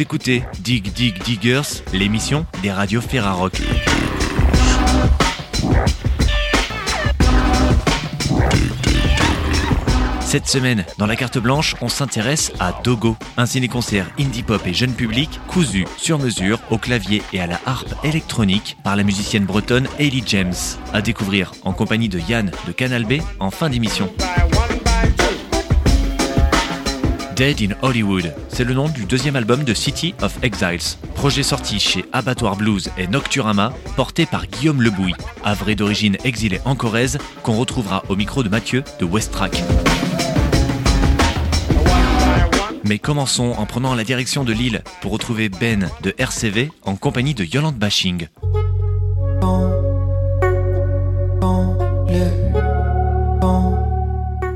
Écoutez Dig Dig Diggers, l'émission des radios Ferrarock. Cette semaine, dans la carte blanche, on s'intéresse à Dogo, un ciné-concert indie pop et jeune public cousu sur mesure au clavier et à la harpe électronique par la musicienne bretonne Hayley James. À découvrir en compagnie de Yann de Canal B en fin d'émission. Dead in Hollywood, c'est le nom du deuxième album de City of Exiles, projet sorti chez Abattoir Blues et Nocturama, porté par Guillaume Lebouy, havre d'origine exilé en Corrèze, qu'on retrouvera au micro de Mathieu de West Track. Mais commençons en prenant la direction de Lille pour retrouver Ben de RCV en compagnie de Yolande Bashing.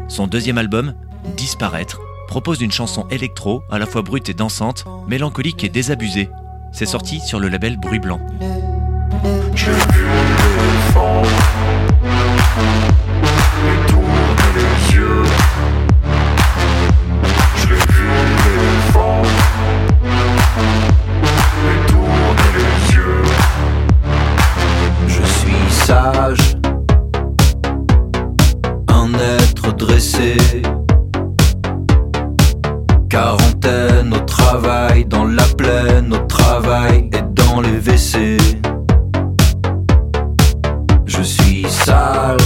Son deuxième album, Disparaître, propose une chanson électro à la fois brute et dansante, mélancolique et désabusée. C'est sorti sur le label Bruit Blanc. un être dressé. Dans la plaine, au travail et dans les WC. Je suis sale,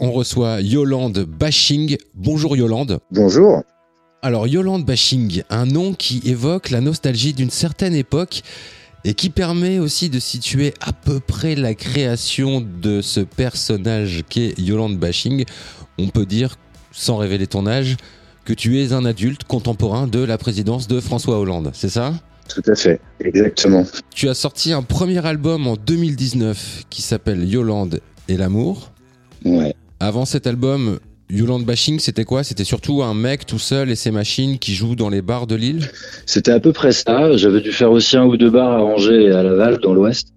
On reçoit Yolande Bashing. Bonjour Yolande. Bonjour. Alors Yolande Bashing, un nom qui évoque la nostalgie d'une certaine époque et qui permet aussi de situer à peu près la création de ce personnage qu'est Yolande Bashing. On peut dire, sans révéler ton âge, que tu es un adulte contemporain de la présidence de François Hollande, c'est ça? Tout à fait, exactement. Tu as sorti un premier album en 2019 qui s'appelle Yolande et l'amour. Ouais. Avant cet album, Yolande Bashing, c'était quoi? C'était surtout un mec tout seul et ses machines qui jouent dans les bars de Lille? C'était à peu près ça. J'avais dû faire aussi un ou deux bars à Angers et à Laval, dans l'Ouest.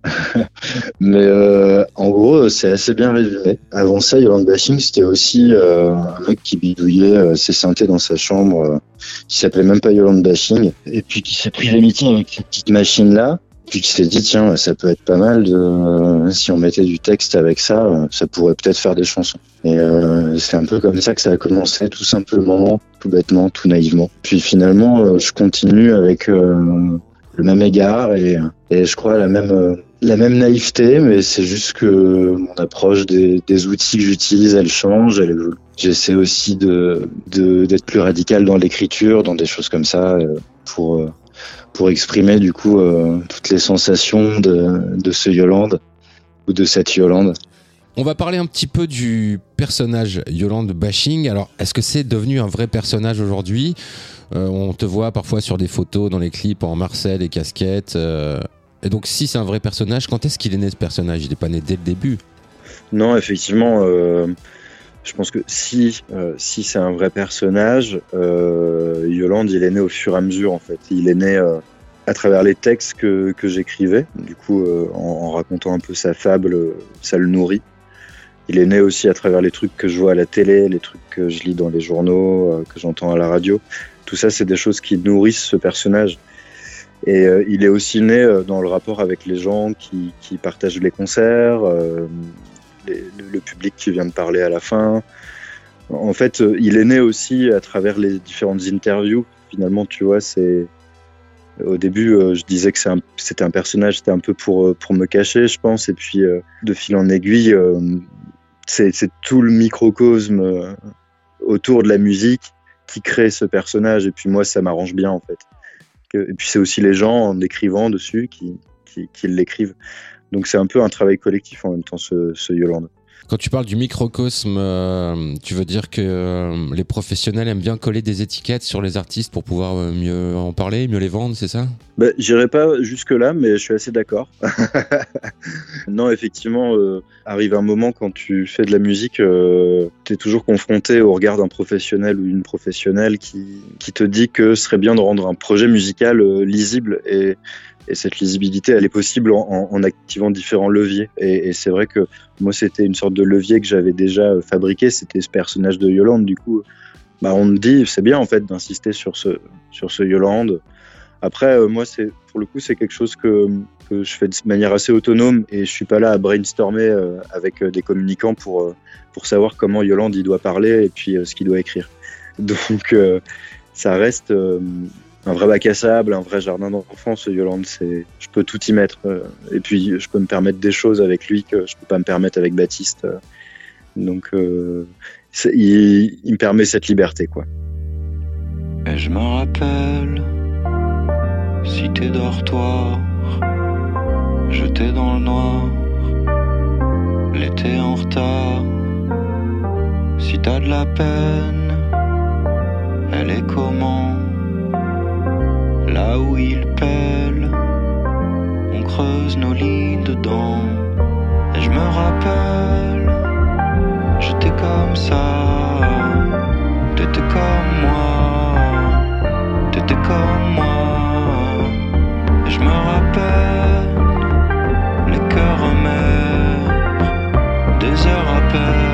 Mais euh, en gros, c'est assez bien résumé. Avant ça, Yolande Bashing, c'était aussi euh, un mec qui bidouillait euh, ses synthés dans sa chambre, qui s'appelait même pas Yolande Bashing, et puis qui s'est pris l'amitié avec cette petite machine-là puis qui s'est dit tiens ça peut être pas mal de euh, si on mettait du texte avec ça euh, ça pourrait peut-être faire des chansons. Et euh, c'est un peu comme ça que ça a commencé tout simplement tout bêtement tout naïvement. Puis finalement je continue avec le même égard et, je crois la même la même naïveté mais c'est juste que mon approche des, outils que j'utilise elle change elle évolue. J'essaie aussi de d'être plus radical dans l'écriture dans des choses comme ça pour pour exprimer du coup euh, toutes les sensations de, de ce Yolande ou de cette Yolande. On va parler un petit peu du personnage Yolande Bashing. Alors, est-ce que c'est devenu un vrai personnage aujourd'hui? Euh, On te voit parfois sur des photos dans les clips en Marcel et casquette. euh, et donc, si c'est un vrai personnage, quand est-ce qu'il est né ce personnage? Il n'est pas né dès le début? Non, effectivement, euh, je pense que si, euh, si c'est un vrai personnage, euh, Yolande, il est né au fur et à mesure, en fait. Il est né euh, à travers les textes que, que j'écrivais. Du coup, euh, en, en racontant un peu sa fable, euh, ça le nourrit. Il est né aussi à travers les trucs que je vois à la télé, les trucs que je lis dans les journaux, euh, que j'entends à la radio. Tout ça, c'est des choses qui nourrissent ce personnage. Et euh, il est aussi né euh, dans le rapport avec les gens qui, qui partagent les concerts, euh, le, public qui vient de parler à la fin. En fait, euh, il est né aussi à travers les différentes interviews. Finalement, tu vois, c'est au début, euh, je disais que c'était un, personnage, c'était un peu pour euh, me cacher, je pense. Et puis, de fil en aiguille, c'est tout le microcosme autour de la musique qui crée ce personnage. Et puis moi, ça m'arrange bien, en fait. Et puis c'est aussi les gens en écrivant dessus qui l'écrivent. Donc c'est un peu un travail collectif en même temps, ce, ce Yolande. Quand tu parles du microcosme, euh, tu veux dire que euh, les professionnels aiment bien coller des étiquettes sur les artistes pour pouvoir euh, mieux en parler, mieux les vendre, c'est ça? Bah, J'irai pas jusque-là, mais je suis assez d'accord. non, effectivement, arrive un moment quand tu fais de la musique, tu es toujours confronté au regard d'un professionnel ou une professionnelle qui, qui te dit que ce serait bien de rendre un projet musical lisible. Et, et cette lisibilité, elle est possible en, activant différents leviers. Et, c'est vrai que moi, c'était une sorte de levier que j'avais déjà euh, fabriqué. C'était ce personnage de Yolande. Du coup, bah, on me dit, c'est bien en fait d'insister sur ce, sur ce Yolande. Après, euh, moi, pour le coup, c'est quelque chose que, je fais de manière assez autonome et je suis pas là à brainstormer euh, avec des communicants pour pour savoir comment Yolande il doit parler et puis ce qu'il doit écrire. Donc, ça reste un vrai bac à sable, un vrai jardin d'enfants. Ce Yolande, c'est, je peux tout y mettre. euh, et puis, je peux me permettre des choses avec lui que je peux pas me permettre avec Baptiste. euh. donc, euh, il, me permet cette liberté, quoi. Et je me rappelle, cité dortoir, jeté dans le noir, l'été en retard. Si t'as de la peine, elle est comment? Là où il pèle, on creuse nos lignes dedans. Et je me rappelle, j'étais comme ça, t'étais comme moi. T'étais comme moi, et je me rappelle les cœurs amers, des heures à perdre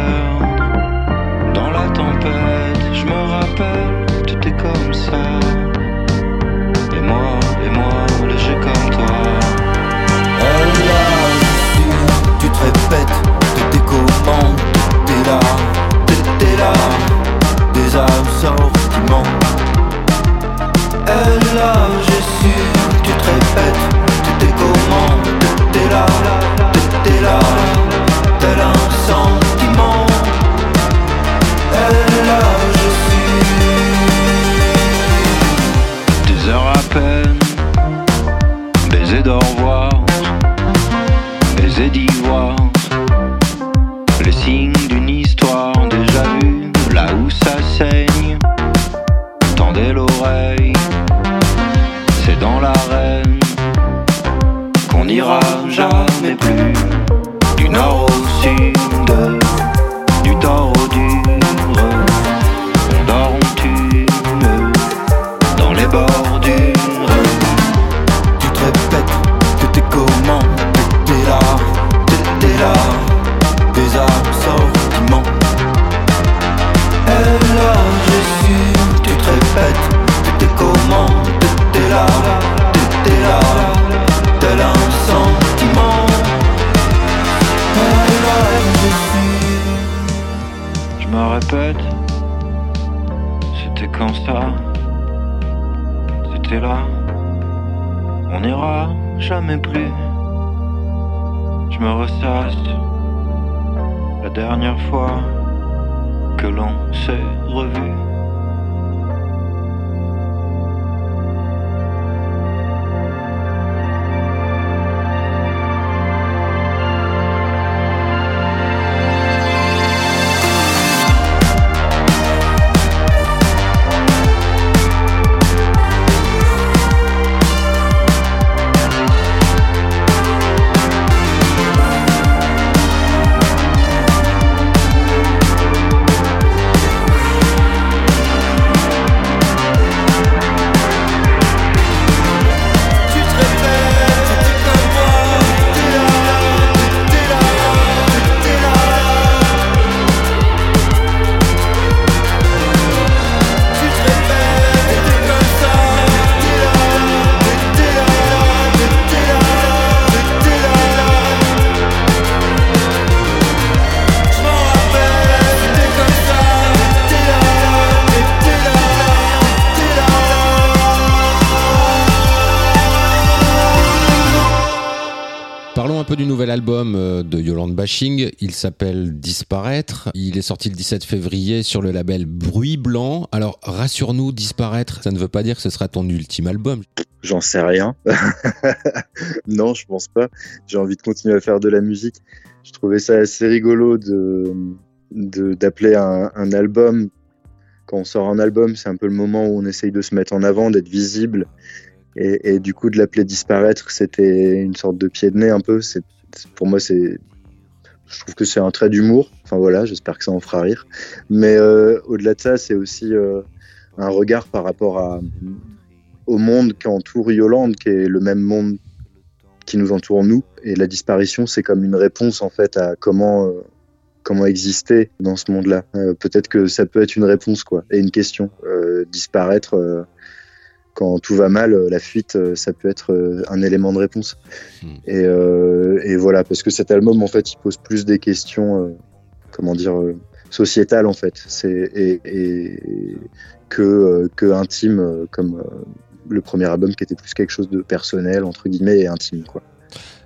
Bashing. Il s'appelle Disparaître. Il est sorti le 17 février sur le label Bruit Blanc. Alors, rassure-nous, Disparaître, ça ne veut pas dire que ce sera ton ultime album. J'en sais rien. non, je pense pas. J'ai envie de continuer à faire de la musique. Je trouvais ça assez rigolo de d'appeler un, album. Quand on sort un album, c'est un peu le moment où on essaye de se mettre en avant, d'être visible. Et, du coup, de l'appeler disparaître, c'était une sorte de pied de nez un peu. Pour moi, c'est je trouve que c'est un trait d'humour. Enfin voilà, j'espère que ça en fera rire. Mais euh, au-delà de ça, c'est aussi euh, un regard par rapport au monde qui entoure Yolande, qui est le même monde qui nous entoure nous. Et la disparition, c'est comme une réponse en fait à comment euh, comment exister dans ce monde-là. Peut-être que ça peut être une réponse quoi, et une question. Disparaître quand tout va mal, euh, la fuite, euh, ça peut être euh, un élément de réponse. Hmm. Et, euh, et voilà, parce que cet album, en fait, il pose plus des questions, euh, comment dire, euh, sociétales en fait, c'est et, et que que intime, comme le premier album qui était plus quelque chose de personnel entre guillemets et intime quoi.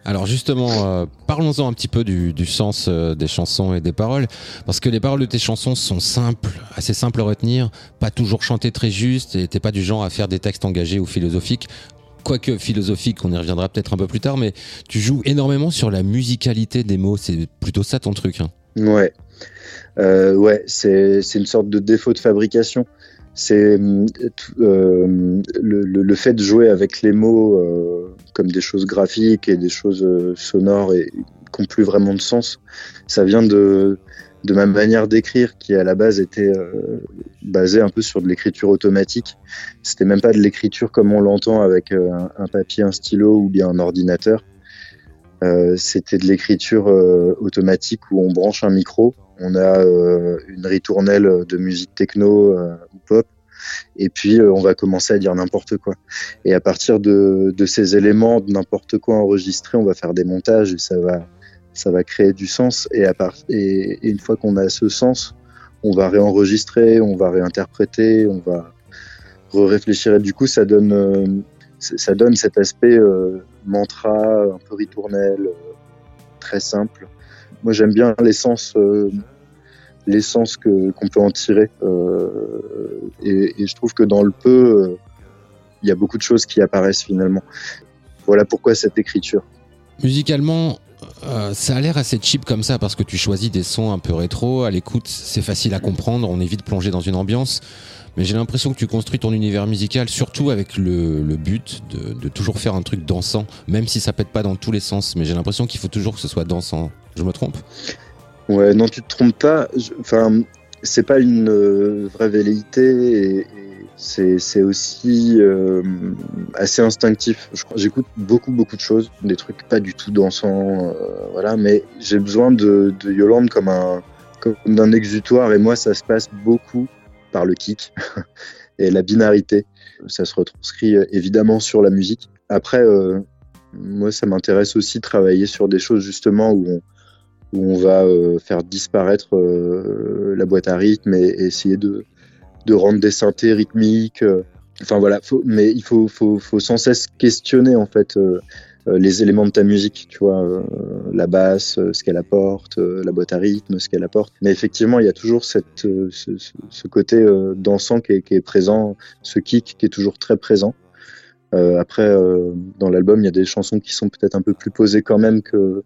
Alors justement, euh, parlons-en un petit peu du, sens euh, des chansons et des paroles, parce que les paroles de tes chansons sont simples, assez simples à retenir, pas toujours chantées très juste, et t'es pas du genre à faire des textes engagés ou philosophiques. Quoique philosophique, on y reviendra peut-être un peu plus tard, mais tu joues énormément sur la musicalité des mots, c'est plutôt ça ton truc. Hein. Ouais, euh, ouais, c'est une sorte de défaut de fabrication. C'est tout- euh, le, fait de jouer avec les mots euh, comme des choses graphiques et des choses euh, sonores et qui n'ont plus vraiment de sens. Ça vient de de ma manière d'écrire qui à la base était euh, basée un peu sur de l'écriture automatique. C'était même pas de l'écriture comme on l'entend avec euh, un papier, un stylo ou bien un ordinateur. Euh, c'était de l'écriture euh, automatique où on branche un micro, on a euh, une ritournelle de musique techno euh, ou pop, et puis euh, on va commencer à dire n'importe quoi. Et à partir de, de ces éléments, de n'importe quoi enregistré, on va faire des montages et ça va, ça va créer du sens. Et, à part, et, et une fois qu'on a ce sens, on va réenregistrer, on va réinterpréter, on va réfléchir. Et du coup, ça donne, ça donne cet aspect mantra, un peu ritournel, euh, très simple. Moi, j'aime bien l'essence, euh, l'essence que qu'on peut en tirer. euh, et, et je trouve que dans le peu, il y a beaucoup de choses qui apparaissent finalement. Voilà pourquoi cette écriture. Musicalement, euh, ça a l'air assez cheap comme ça parce que tu choisis des sons un peu rétro. À l'écoute, c'est facile à comprendre. On est vite plongé dans une ambiance. Mais j'ai l'impression que tu construis ton univers musical surtout avec le, but de, toujours faire un truc dansant, même si ça pète pas dans tous les sens. Mais j'ai l'impression qu'il faut toujours que ce soit dansant. Je me trompe? Ouais, non, tu te trompes pas. Enfin, c'est pas une euh, vraie velléité et c'est aussi euh, assez instinctif. J'écoute beaucoup, beaucoup de choses, des trucs pas du tout dansants, euh, voilà, mais j'ai besoin de, de Yolande comme un comme d'un exutoire et moi, ça se passe beaucoup par le kick et la binarité. Ça se retranscrit euh, évidemment sur la musique. Après, euh, moi, ça m'intéresse aussi de travailler sur des choses justement où on où on va euh, faire disparaître euh, la boîte à rythme et essayer de, de rendre des synthés rythmiques. euh. Enfin voilà, faut, mais il faut, faut, faut sans cesse questionner en fait euh, euh, les éléments de ta musique, tu vois, euh, la basse, euh, ce qu'elle apporte, euh, la boîte à rythme, ce qu'elle apporte. Mais effectivement, il y a toujours cette, ce, ce- côté dansant qui est, qui est présent, ce kick qui est toujours très présent. Après, dans l'album, il y a des chansons qui sont peut-être un peu plus posées quand même que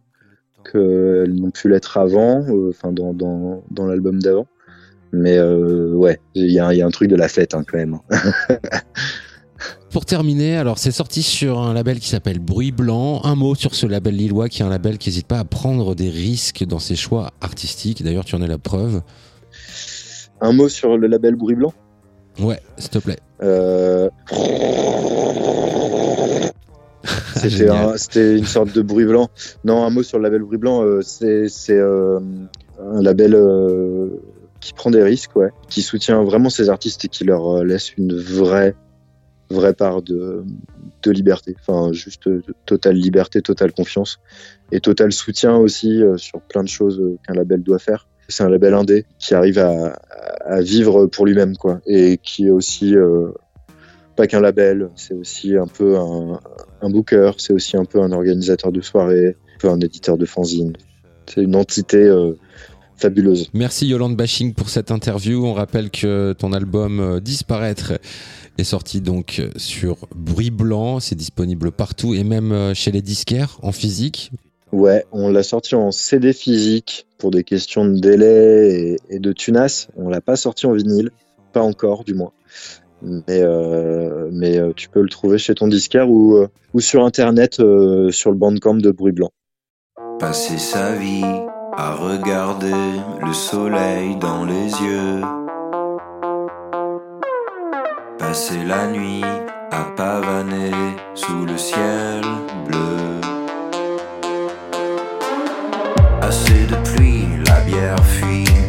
qu'elles n'ont pu l'être avant, enfin dans, dans, dans l'album d'avant. Mais euh, ouais, il y, a- il y a un truc de la fête hein, quand même. Pour terminer, alors c'est sorti sur un label qui s'appelle Bruit Blanc. Un mot sur ce label lillois qui est un label qui n'hésite pas à prendre des risques dans ses choix artistiques. D'ailleurs, tu en es la preuve. Un mot sur le label Bruit Blanc? Ouais, s'il te plaît. Euh, C'était un- une sorte de bruit blanc. Non, un mot sur le label bruit blanc, euh, c'est euh, un label qui prend des risques, ouais, qui soutient vraiment ses artistes et qui leur euh, laisse une vraie vraie part de, de liberté. Enfin, juste euh, totale liberté, totale confiance et total soutien aussi euh, sur plein de choses qu'un label doit faire. C'est un label indé qui arrive à, vivre pour lui-même, quoi, et qui est aussi pas qu'un label, c'est aussi un peu un, un booker, c'est aussi un peu un organisateur de soirée, un peu un éditeur de fanzine. C'est une entité fabuleuse. Merci Yolande Bashing pour cette interview. On rappelle que ton album euh, Disparaître est sorti donc euh, sur Bruit Blanc. C'est disponible partout et même euh, chez les disquaires en physique. Ouais, on l'a sorti en CD physique pour des questions de délai et, et de tunas. On l'a pas sorti en vinyle, pas encore du moins. Mais, euh, mais tu peux le trouver chez ton disquaire ou, ou sur internet euh, sur le bandcamp de Bruit Blanc. Passer sa vie à regarder le soleil dans les yeux. Passer la nuit à pavaner sous le ciel bleu. Assez de pluie, la bière fuit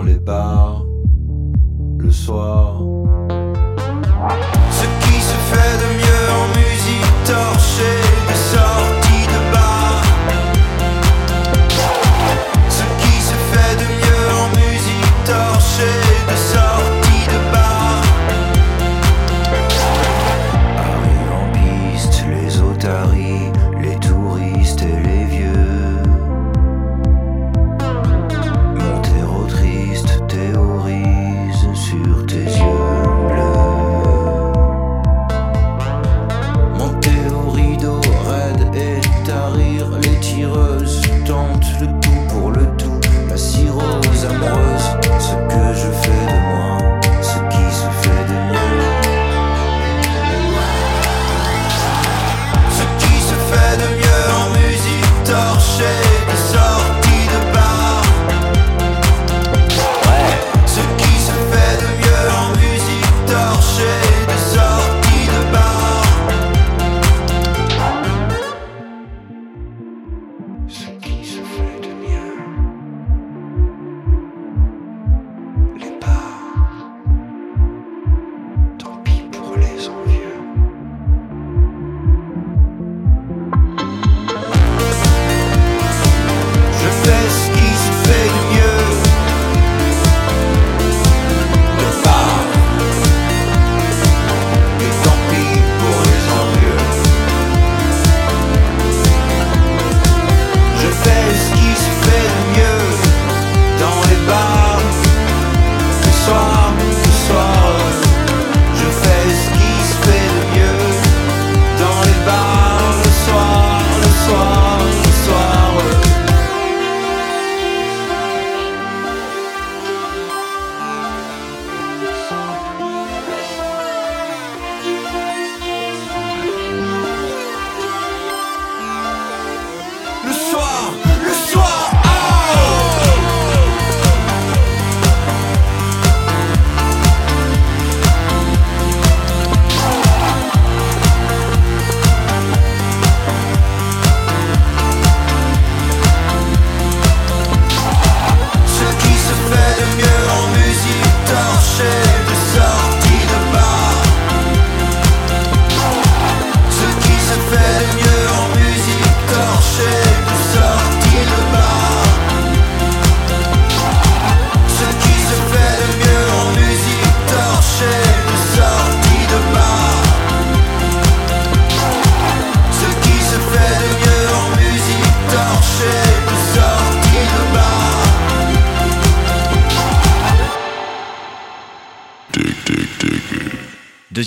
dans les bars le soir.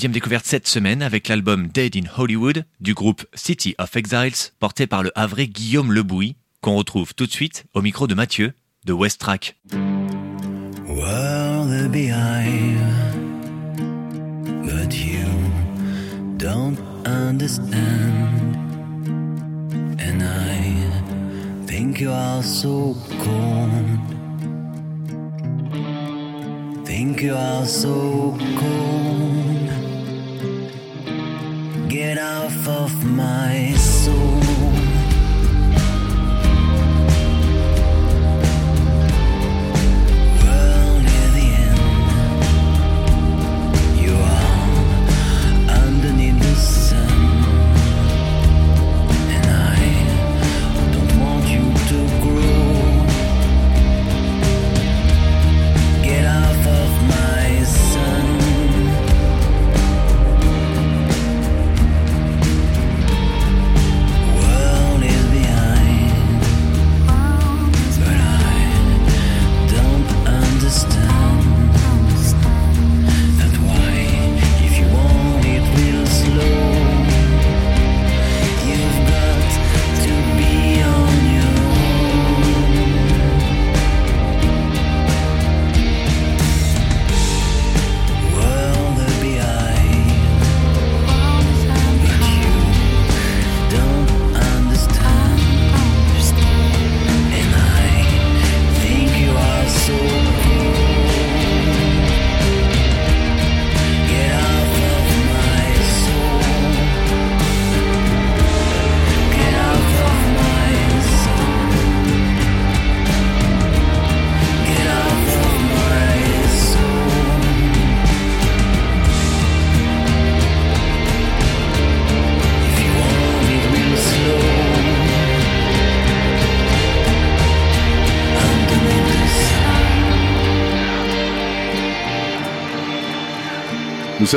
Deuxième découverte cette semaine avec l'album Dead in Hollywood du groupe City of Exiles, porté par le havrais Guillaume Lebouy, qu'on retrouve tout de suite au micro de Mathieu de West Track. Think you are so cold. Get off of my soul.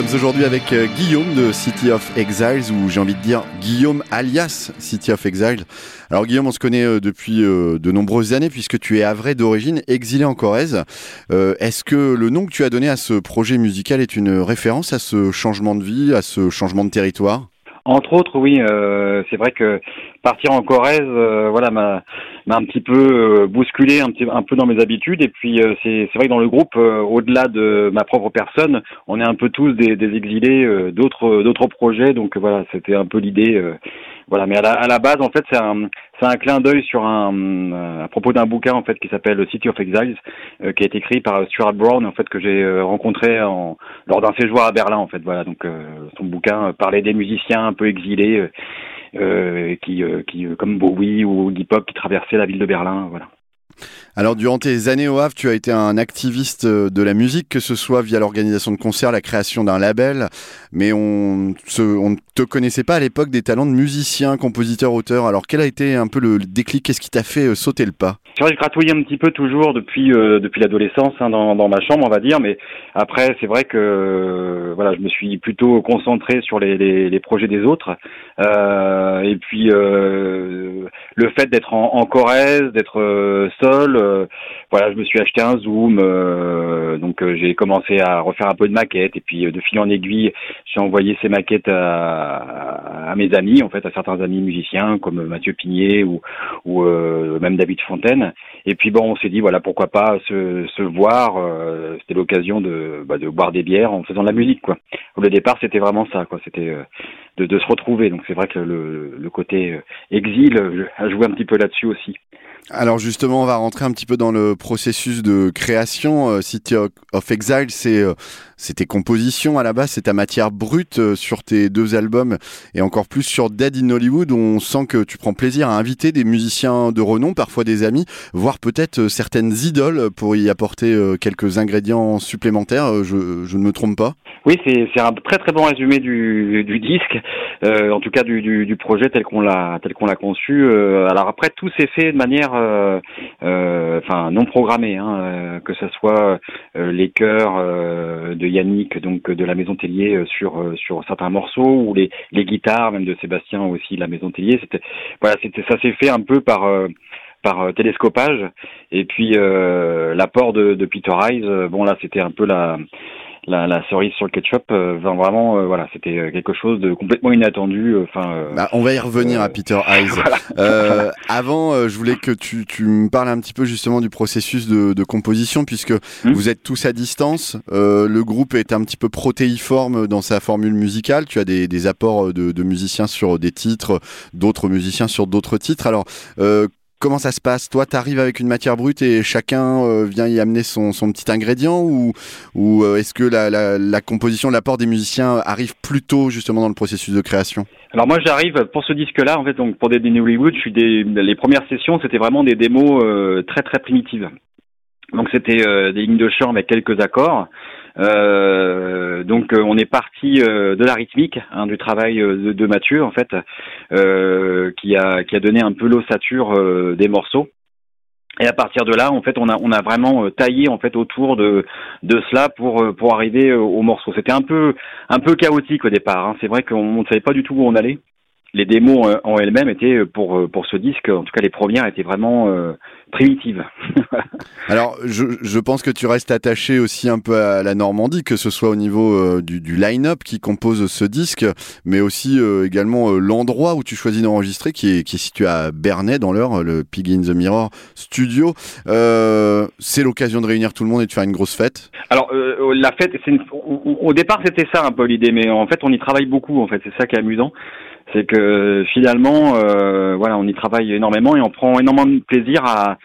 Sommes aujourd'hui avec euh, Guillaume de City of Exiles, ou j'ai envie de dire Guillaume alias City of Exiles. Alors Guillaume, on se connaît euh, depuis euh, de nombreuses années puisque tu es havrais d'origine, exilé en Corrèze. Est-ce que le nom que tu as donné à ce projet musical est une référence à ce changement de vie, à ce changement de territoire? Entre autres, oui, euh, c'est vrai que partir en Corrèze, euh, voilà, m'a m'a un petit peu euh, bousculé un petit un peu dans mes habitudes. Et puis euh, c'est c'est vrai que dans le groupe, euh, au-delà de ma propre personne, on est un peu tous des, des exilés d'autres d'autres projets. Donc voilà, c'était un peu l'idée. Voilà, mais à la, à la base, en fait, c'est un c'est un clin d'œil sur un euh, à propos d'un bouquin en fait qui s'appelle City of Exiles, euh, qui été écrit par Stuart Brown en fait que j'ai euh, rencontré en lors d'un séjour à Berlin en fait. Voilà, donc euh, son bouquin euh, parlait des musiciens un peu exilés. euh, qui, qui comme Bowie ou Iggy Pop qui traversaient la ville de Berlin, voilà. Alors durant tes années au Havre, tu as été un activiste euh, de la musique, que ce soit via l'organisation de concerts, la création d'un label, mais on ne te connaissait pas à l'époque des talents de musicien, compositeur, auteur. Alors quel a été un peu le déclic? Qu'est-ce qui t'a fait euh, sauter le pas? C'est vrai je gratouille un petit peu toujours depuis euh, depuis l'adolescence hein, dans, dans ma chambre, on va dire, mais après c'est vrai que voilà, je me suis plutôt concentré sur les, projets des autres, et puis le fait d'être en, en Corrèze, d'être euh, voilà, je me suis acheté un Zoom, euh, donc euh, j'ai commencé à refaire un peu de maquettes, et puis de fil en aiguille, j'ai envoyé ces maquettes à, mes amis, en fait, à certains amis musiciens comme Mathieu Pigné ou même David Fontaine. Et puis bon, on s'est dit voilà pourquoi pas se, voir. c'était l'occasion de bah, de boire des bières en faisant de la musique quoi. Le départ c'était vraiment ça quoi. C'était de, se retrouver. Donc c'est vrai que le, côté exil a joué un petit peu là-dessus aussi. Alors justement, on va rentrer un petit peu dans le processus de création. Euh, City of- Exile, c'est euh, c'est tes compositions à la base, c'est ta matière brute euh, sur tes deux albums et encore plus sur Dead in Hollywood. où On sent que tu prends plaisir à inviter des musiciens de renom, parfois des amis, voire peut-être certaines idoles pour y apporter quelques ingrédients supplémentaires. Je, je ne me trompe pas? Oui, c'est un très très bon résumé du, du disque, euh, en tout cas du, du, du projet tel qu'on l'a conçu. Alors après, tout s'est fait de manière, euh, non programmée, hein, euh, que ce soit euh, les chœurs de Yannick, donc de la Maison Tellier sur certains morceaux, ou les guitares même de Sébastien aussi de la Maison Tellier. C'était voilà, c'était ça s'est fait un peu par par télescopage et puis l'apport de, de Peter Eyes. bon là, c'était un peu la la, la cerise sur le ketchup. euh, enfin, vraiment, euh, voilà, c'était euh, quelque chose de complètement inattendu. euh, Enfin, euh, Bah, on va y revenir à Peter Hayes. voilà. Euh, avant, euh, je voulais que tu, tu me parles un petit peu justement du processus de, de composition, puisque Hmm. vous êtes tous à distance. Euh, le groupe est un petit peu protéiforme dans sa formule musicale. Tu as des, des apports de, de musiciens sur des titres, d'autres musiciens sur d'autres titres. Alors, euh, comment ça se passe? Toi, tu arrives avec une matière brute et chacun euh, vient y amener son, petit ingrédient Ou, euh, est-ce que la, la, composition, l'apport des musiciens arrive plus tôt justement dans le processus de création? Alors moi j'arrive pour ce disque-là en fait donc pour des Disney Hollywood, je suis des les premières sessions c'était vraiment des démos euh, très très primitives. Donc c'était des lignes de chant avec quelques accords. Euh, donc euh, on est parti euh, de la rythmique, hein, du travail de, Mathieu en fait, qui a qui a donné un peu l'ossature des morceaux. Et à partir de là, en fait, on a on a vraiment taillé en fait autour de de cela pour pour arriver au morceau. C'était un peu un peu chaotique au départ. hein. C'est vrai qu'on ne savait pas du tout où on allait. Les démos euh, en elles-mêmes étaient euh, pour euh, pour ce disque, en tout cas les premières étaient vraiment euh, primitives. Alors, je, je pense que tu restes attaché aussi un peu à la Normandie, que ce soit au niveau euh, du, du line-up qui compose ce disque, mais aussi euh, également l'endroit où tu choisis d'enregistrer, qui est, qui est situé à Bernay, dans l'heure, le Pig in the Mirror Studio. C'est l'occasion de réunir tout le monde et de faire une grosse fête. Alors la fête, une- au départ c'était ça un peu l'idée, mais en fait on y travaille beaucoup en fait. C'est ça qui est amusant, c'est que finalement euh, voilà on y travaille énormément et on prend énormément de plaisir à,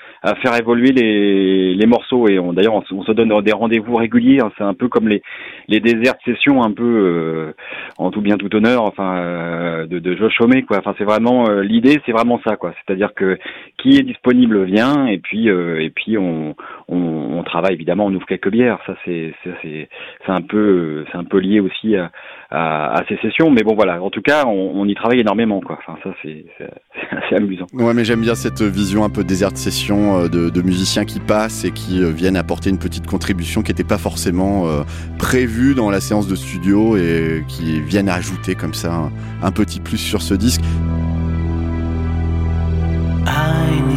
faire évoluer les, morceaux et on, d'ailleurs on, se- on se donne des rendez-vous réguliers. hein. c'est un peu comme les les déserts de session un peu euh, en tout bien tout honneur, enfin euh, de, de quoi. Enfin c'est vraiment euh, l'idée, c'est vraiment ça quoi. C'est-à-dire que qui est disponible vient et puis et puis on, on, on travaille évidemment, on ouvre quelques bières. Ça c'est c'est un peu c'est un peu lié aussi à, à, à ces sessions. Mais bon voilà, en tout cas on, on y travaille énormément quoi. Enfin ça c'est assez amusant. Ouais, mais j'aime bien cette vision un peu désert de session euh, de, de musiciens qui passent et qui euh, viennent apporter une petite contribution qui n'était pas forcément euh, prévue dans la séance de studio et qui viennent ajouter comme ça un, un petit plus sur ce disque. I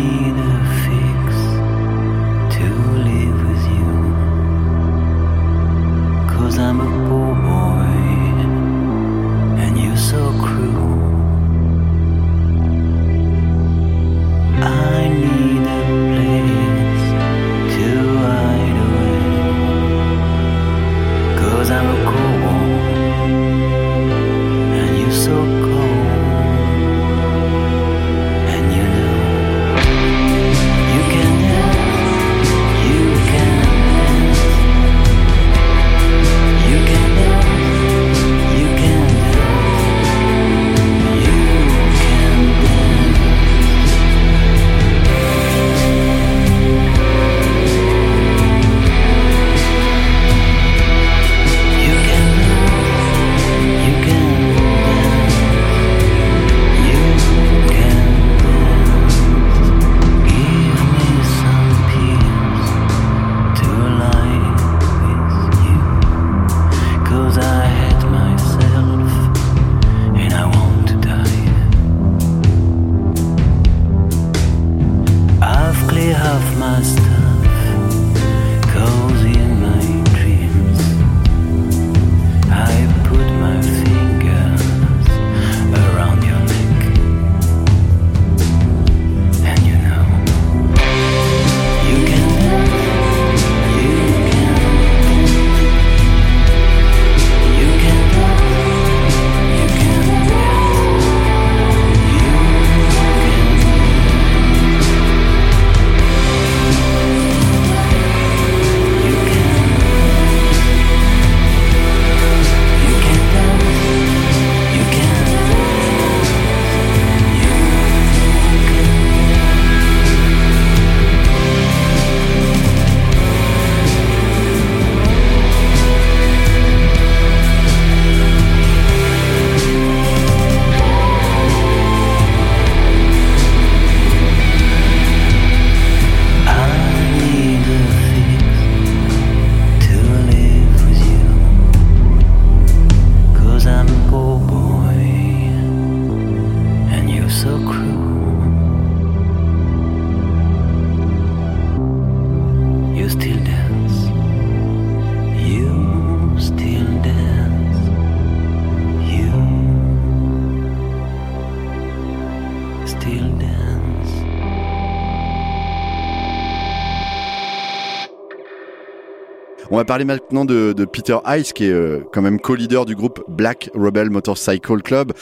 va parler maintenant de, Peter Ice, qui est euh, quand même co-leader du groupe Black Rebel Motorcycle Club.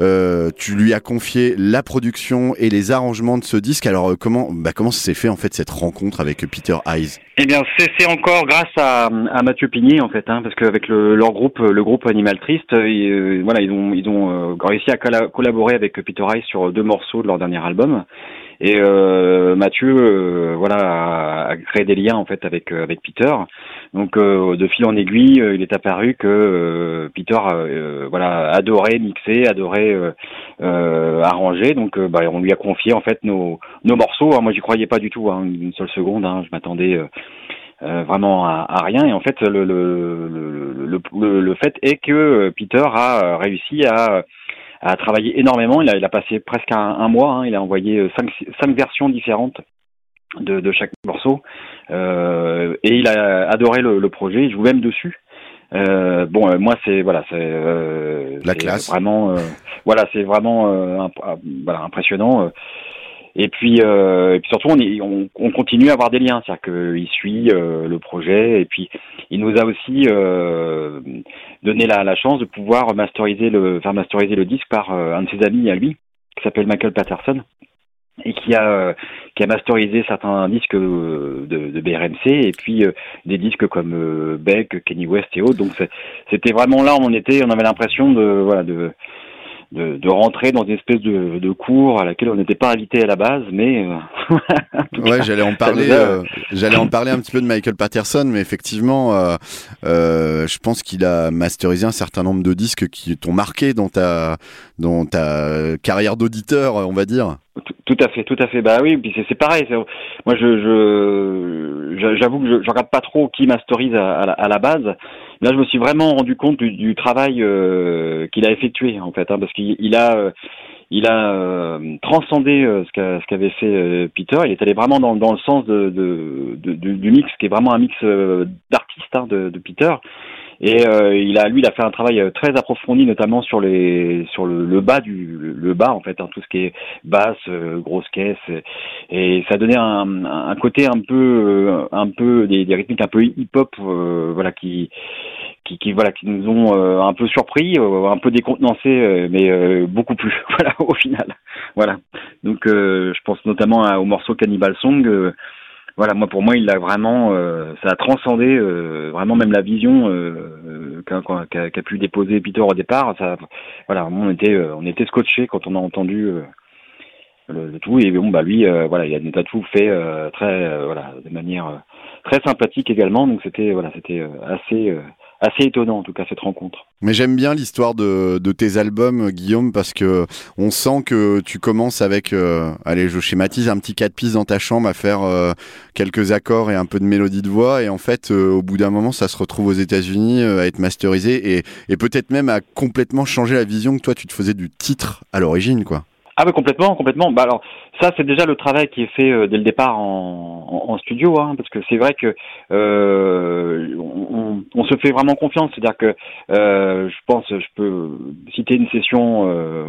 Euh, tu lui as confié la production et les arrangements de ce disque. Alors euh, comment bah, comment s'est fait en fait cette rencontre avec Peter Eyes Eh bien, c'est encore grâce à, Mathieu Pigné en fait, hein, parce qu'avec le, leur groupe, le groupe Animal Triste, ils, voilà, ils ont réussi à colla- collaborer avec Peter Eyes sur deux morceaux de leur dernier album. Et euh, Mathieu, euh, voilà, a, a créé des liens en fait avec euh, avec Peter. Donc euh, de fil en aiguille, euh, il est apparu que euh, Peter, voilà, adorait mixer, adorait arranger. Donc bah, on lui a confié en fait nos nos morceaux. hein. Moi, j'y croyais pas du tout, hein, une seule seconde. hein. Je m'attendais. euh, vraiment à, rien et en fait le le, le, le, le- fait est que Peter a réussi à a travaillé énormément. Il a, il a passé presque un, un mois. hein. Il a envoyé euh, cinq, cinq versions différentes de, de chaque morceau. Euh, et il a adoré le, le projet. Il joue même dessus. Euh, bon, euh, moi, c'est voilà, c'est euh, La classe. Vraiment, euh, voilà, c'est vraiment euh, voilà impressionnant. Et puis, euh, et puis surtout, on, est, on, on continue à avoir des liens, c'est-à-dire qu'il suit euh, le projet. Et puis il nous a aussi euh, donné la, la chance de pouvoir masteriser le, faire masteriser le disque par euh, un de ses amis à lui, qui s'appelle Michael Patterson, et qui a euh, qui a masterisé certains disques euh, de, de BRMC et puis des disques comme Beck, Kenny West et autres. Donc c'était vraiment là où on était, on avait l'impression de voilà de de, de rentrer dans une espèce de, de cours à laquelle on n'était pas invité à la base, mais euh, Ouais, j'allais en parler. euh, j'allais en parler un petit peu de Michael Patterson, mais effectivement, euh, euh, je pense qu'il a masterisé un certain nombre de disques qui t'ont marqué dans ta dans ta carrière d'auditeur, on va dire. Tout- à fait, tout à fait. Bah oui, puis c'est pareil. Moi, je, j'avoue que je, je regarde pas trop qui masterise à, à la, base. Là, je me suis vraiment rendu compte du, travail euh, qu'il a effectué en fait, hein, parce qu'il il a, il a euh, transcendé euh, ce qu'a- ce qu'avait fait Peter. Il est allé vraiment dans, dans le sens de, du, mix, qui est vraiment un mix d'artistes hein, de Peter. Et euh, il a, lui, il a fait un travail euh, très approfondi, notamment sur les, sur le, le bas du, le bas en fait, hein, tout ce qui est basse, euh, grosse caisse, et, et ça donnait un, un côté un peu, euh, un peu des, des rythmiques un peu hip-hop, euh, voilà, qui, qui, qui, voilà, qui nous ont un peu surpris, un peu décontenancés, mais beaucoup plus, voilà, au final, voilà. Donc, je pense notamment à- au morceau Cannibal Song. Euh, voilà, moi pour moi, il a vraiment, euh, ça a transcendé euh, vraiment même la vision euh, qu'a qu'a- pu déposer Peter au départ. Ça, voilà, on était, euh, on était scotché quand on a entendu euh, le, le tout. Et bon, bah lui, euh, voilà, il a, a tout fait euh, très, euh, voilà, de manière euh, très sympathique également. Donc c'était, voilà, c'était euh, assez, euh, assez étonnant en tout cas cette rencontre. Mais j'aime bien l'histoire de, de tes albums, Guillaume, parce que on sent que tu commences avec, euh, allez, je schématise, un petit quatre pistes dans ta chambre à faire euh, quelques accords et un peu de mélodie de voix, et en fait, euh, au bout d'un moment, ça se retrouve aux États-Unis euh, à être masterisé et, et peut-être même à complètement changer la vision que toi tu te faisais du titre à l'origine, quoi. Ah oui, complètement, complètement. Bah alors, ça c'est déjà le travail qui est fait euh, dès le départ en, studio, hein, parce que c'est vrai que euh, on, se fait vraiment confiance. C'est-à-dire que euh, je pense, je peux citer une session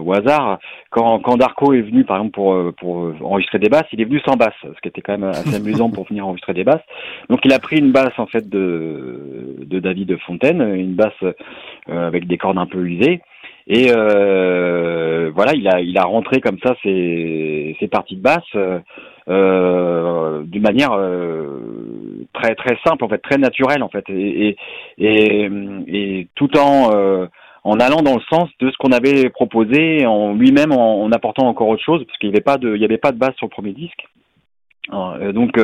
au hasard. Quand, quand Darko est venu, par exemple, pour pour enregistrer des basses, il est venu sans basse, ce qui était quand même assez amusant pour venir enregistrer des basses. Donc il a pris une basse en fait de de David Fontaine, une basse avec des cordes un peu usées. Et euh, voilà, il a il a rentré comme ça ses, ses parties de basse euh, euh, d'une manière euh, très très simple en fait, très naturelle en fait, et et, tout en en allant dans le sens de ce qu'on avait proposé, en lui-même en, apportant encore autre chose, parce qu'il n'y avait pas de il y avait pas de basse sur le premier disque. Donc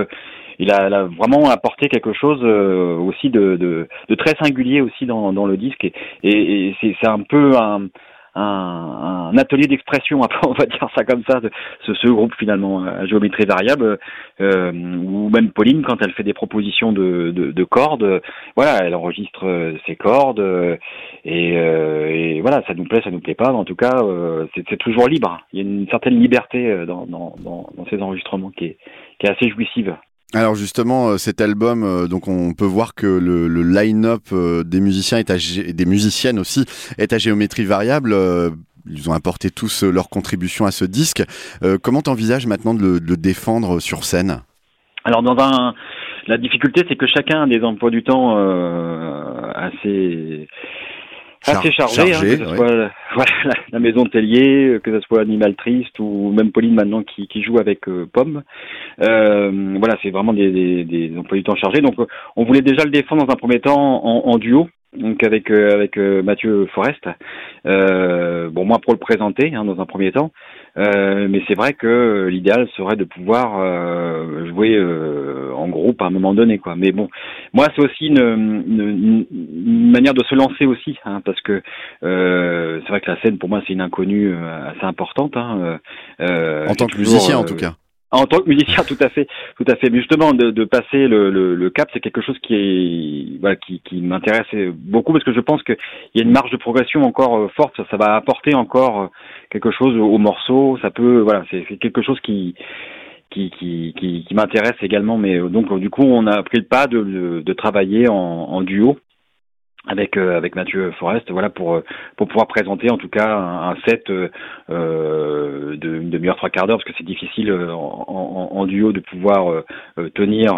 il a, a vraiment apporté quelque chose euh, aussi de, de, de très singulier aussi dans, dans le disque et, et, et c'est un peu un, un, un atelier d'expression, on va dire ça comme ça, de ce, ce groupe finalement à géométrie variable, euh, ou même Pauline quand elle fait des propositions de, de, de cordes, voilà, elle enregistre euh, ses cordes euh, et, euh, et voilà, ça nous plaît, ça nous plaît pas, mais en tout cas, euh, c'est c'est toujours libre. Il y a une certaine liberté euh, dans, dans, dans, dans ces enregistrements qui est, qui est assez jouissive. Alors justement, euh, cet album, euh, donc on peut voir que le, line-up euh, des musiciens est à des musiciennes aussi est à géométrie variable. Ils ont apporté tous leur contribution à ce disque. Comment t'envisages maintenant de le, le défendre sur scène? Alors dans un La difficulté, c'est que chacun a des emplois du temps assez assez chargé, hein, que ce soit voilà, la, maison de Tellier, que ce soit Animal Triste ou même Pauline maintenant qui, qui joue avec euh, Pomme. Euh, voilà, c'est vraiment des, des, des, emplois du temps chargés. Donc on voulait déjà le défendre dans un premier temps en, en duo. Donc avec euh, avec euh, Mathieu Forest, bon moi pour le présenter hein, dans un premier temps, euh, mais c'est vrai que l'idéal serait de pouvoir euh, jouer euh, en groupe à un moment donné, quoi. Mais bon, moi c'est aussi une, une, une, manière de se lancer aussi, hein, parce que c'est vrai que la scène pour moi c'est une inconnue assez importante. Hein, en tant que musicien en tout cas. En tant que musicien, tout à fait, tout à fait. Mais justement, de, de passer le, le, le cap, c'est quelque chose qui est, voilà, qui, qui m'intéresse beaucoup parce que je pense qu'il y a une marge de progression encore euh, forte. Ça, ça va apporter encore euh, quelque chose au morceau. Ça peut, voilà, c'est quelque chose qui qui, qui, qui, qui m'intéresse également. Mais euh, donc, du coup, on a pris le pas de, de, de travailler en, en duo avec euh, avec Mathieu Forest. Voilà pour euh, pour pouvoir présenter en tout cas un, set euh, euh de une demi-heure trois quarts d'heure parce que c'est difficile en, en, en, duo de pouvoir tenir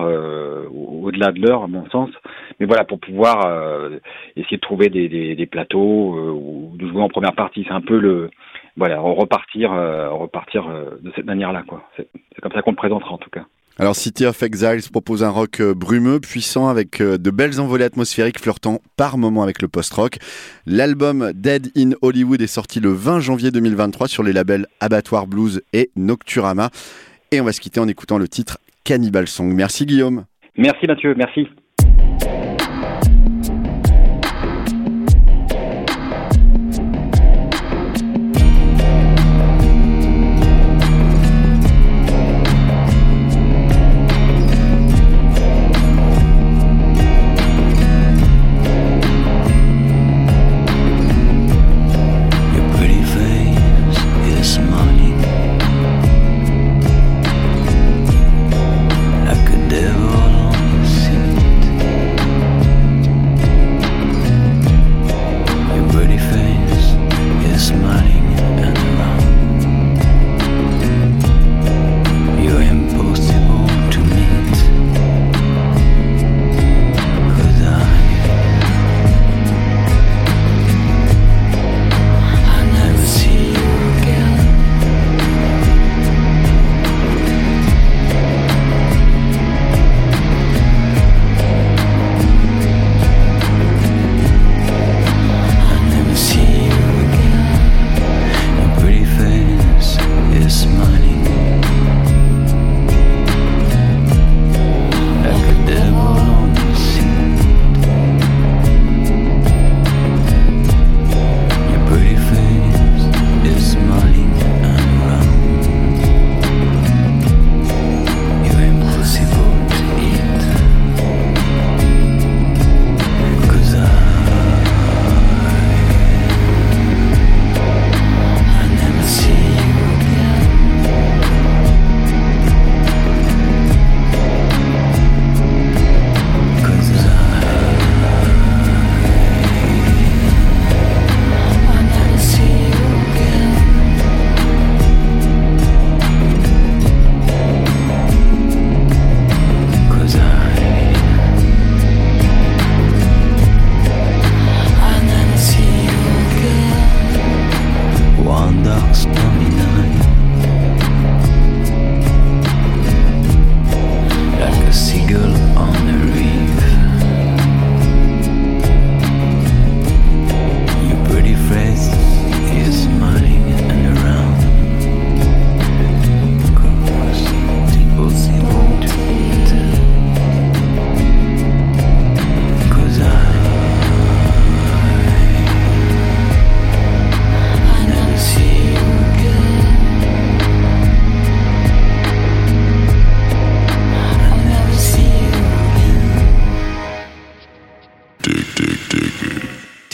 au-delà de l'heure à mon sens. Mais voilà pour pouvoir essayer de trouver des, des, des plateaux ou de jouer en première partie. C'est un peu le voilà repartir repartir de cette manière là quoi c'est comme ça qu'on le présentera en tout cas alors City of Exiles propose un rock euh, brumeux, puissant, avec euh, de belles envolées atmosphériques flirtant par moments avec le post-rock. L'album Dead in Hollywood est sorti le 20 janvier 2023 sur les labels Abattoir Blues et Nocturama. Et on va se quitter en écoutant le titre Cannibal Song. Merci Guillaume. Merci Mathieu, merci.